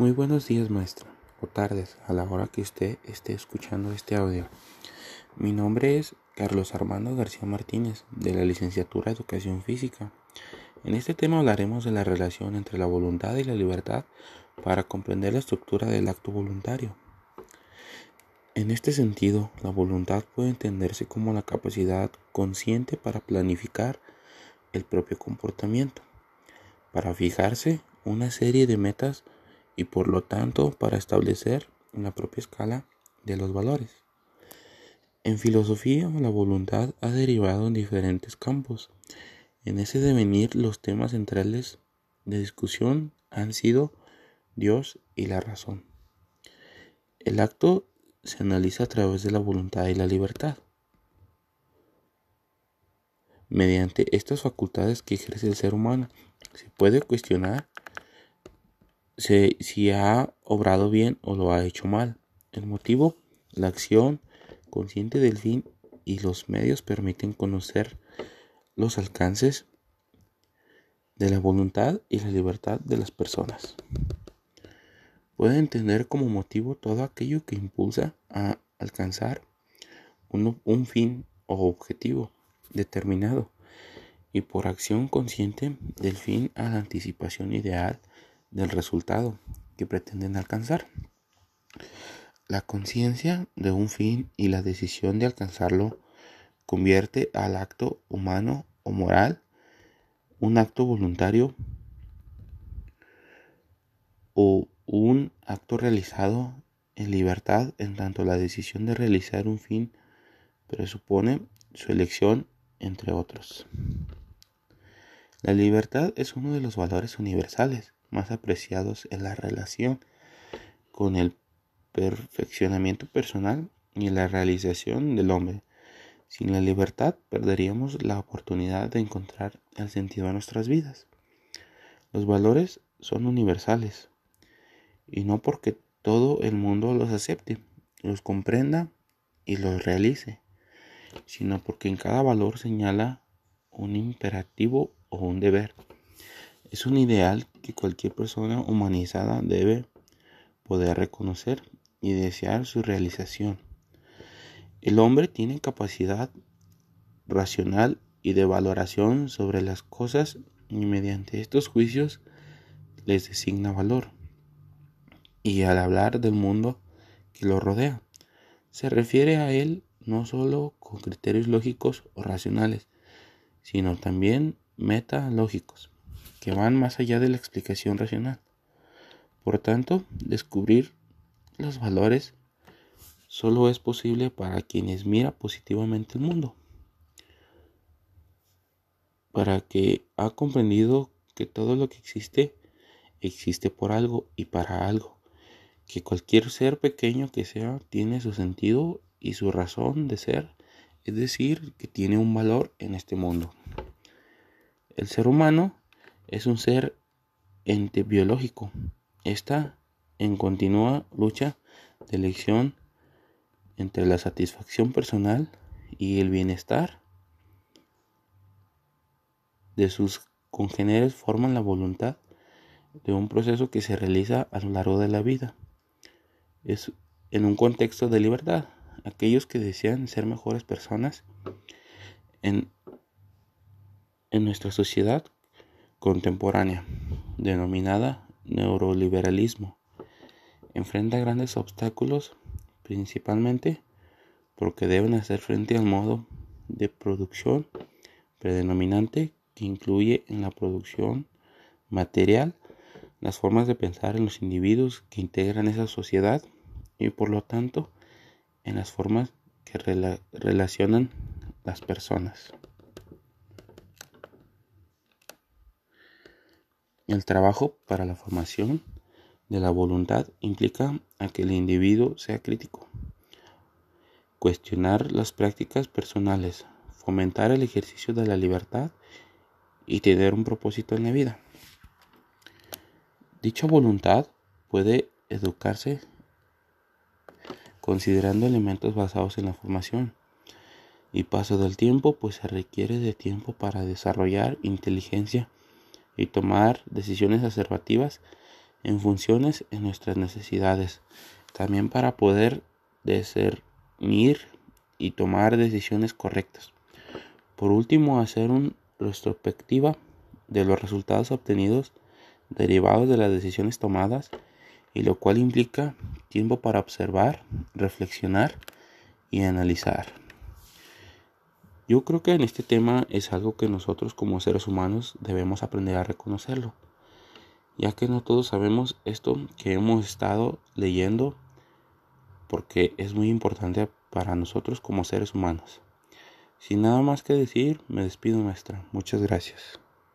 Muy buenos días maestro, o tardes, a la hora que usted esté escuchando este audio. Mi nombre es Carlos Armando García Martínez, de la licenciatura Educación Física. En este tema hablaremos de la relación entre la voluntad y la libertad para comprender la estructura del acto voluntario. En este sentido, la voluntad puede entenderse como la capacidad consciente para planificar el propio comportamiento, para fijarse una serie de metas y por lo tanto para establecer la propia escala de los valores. En filosofía, la voluntad ha derivado en diferentes campos. En ese devenir, los temas centrales de discusión han sido Dios y la razón. El acto se analiza a través de la voluntad y la libertad. Mediante estas facultades que ejerce el ser humano, se puede cuestionar si ha obrado bien o lo ha hecho mal. El motivo, la acción consciente del fin y los medios permiten conocer los alcances de la voluntad y la libertad de las personas. Puede entender como motivo todo aquello que impulsa a alcanzar un, un fin o objetivo determinado y por acción consciente del fin a la anticipación ideal del resultado que pretenden alcanzar. La conciencia de un fin y la decisión de alcanzarlo convierte al acto humano o moral un acto voluntario o un acto realizado en libertad en tanto la decisión de realizar un fin presupone su elección entre otros. La libertad es uno de los valores universales más apreciados en la relación con el perfeccionamiento personal y la realización del hombre. Sin la libertad perderíamos la oportunidad de encontrar el sentido a nuestras vidas. Los valores son universales y no porque todo el mundo los acepte, los comprenda y los realice, sino porque en cada valor señala un imperativo o un deber. Es un ideal que cualquier persona humanizada debe poder reconocer y desear su realización. El hombre tiene capacidad racional y de valoración sobre las cosas y mediante estos juicios les designa valor. Y al hablar del mundo que lo rodea, se refiere a él no solo con criterios lógicos o racionales, sino también metalógicos que van más allá de la explicación racional. Por tanto, descubrir los valores solo es posible para quienes mira positivamente el mundo, para que ha comprendido que todo lo que existe existe por algo y para algo, que cualquier ser pequeño que sea tiene su sentido y su razón de ser, es decir, que tiene un valor en este mundo. El ser humano es un ser ente biológico. Está en continua lucha de elección entre la satisfacción personal y el bienestar de sus congéneres forman la voluntad de un proceso que se realiza a lo largo de la vida. Es en un contexto de libertad. Aquellos que desean ser mejores personas en, en nuestra sociedad contemporánea, denominada neuroliberalismo, enfrenta grandes obstáculos principalmente porque deben hacer frente al modo de producción predominante que incluye en la producción material las formas de pensar en los individuos que integran esa sociedad y por lo tanto en las formas que relacionan las personas. El trabajo para la formación de la voluntad implica a que el individuo sea crítico, cuestionar las prácticas personales, fomentar el ejercicio de la libertad y tener un propósito en la vida. Dicha voluntad puede educarse considerando elementos basados en la formación y paso del tiempo pues se requiere de tiempo para desarrollar inteligencia y tomar decisiones asertivas en funciones en nuestras necesidades, también para poder discernir y tomar decisiones correctas. Por último, hacer una retrospectiva de los resultados obtenidos derivados de las decisiones tomadas y lo cual implica tiempo para observar, reflexionar y analizar. Yo creo que en este tema es algo que nosotros como seres humanos debemos aprender a reconocerlo, ya que no todos sabemos esto que hemos estado leyendo porque es muy importante para nosotros como seres humanos. Sin nada más que decir, me despido maestra. Muchas gracias.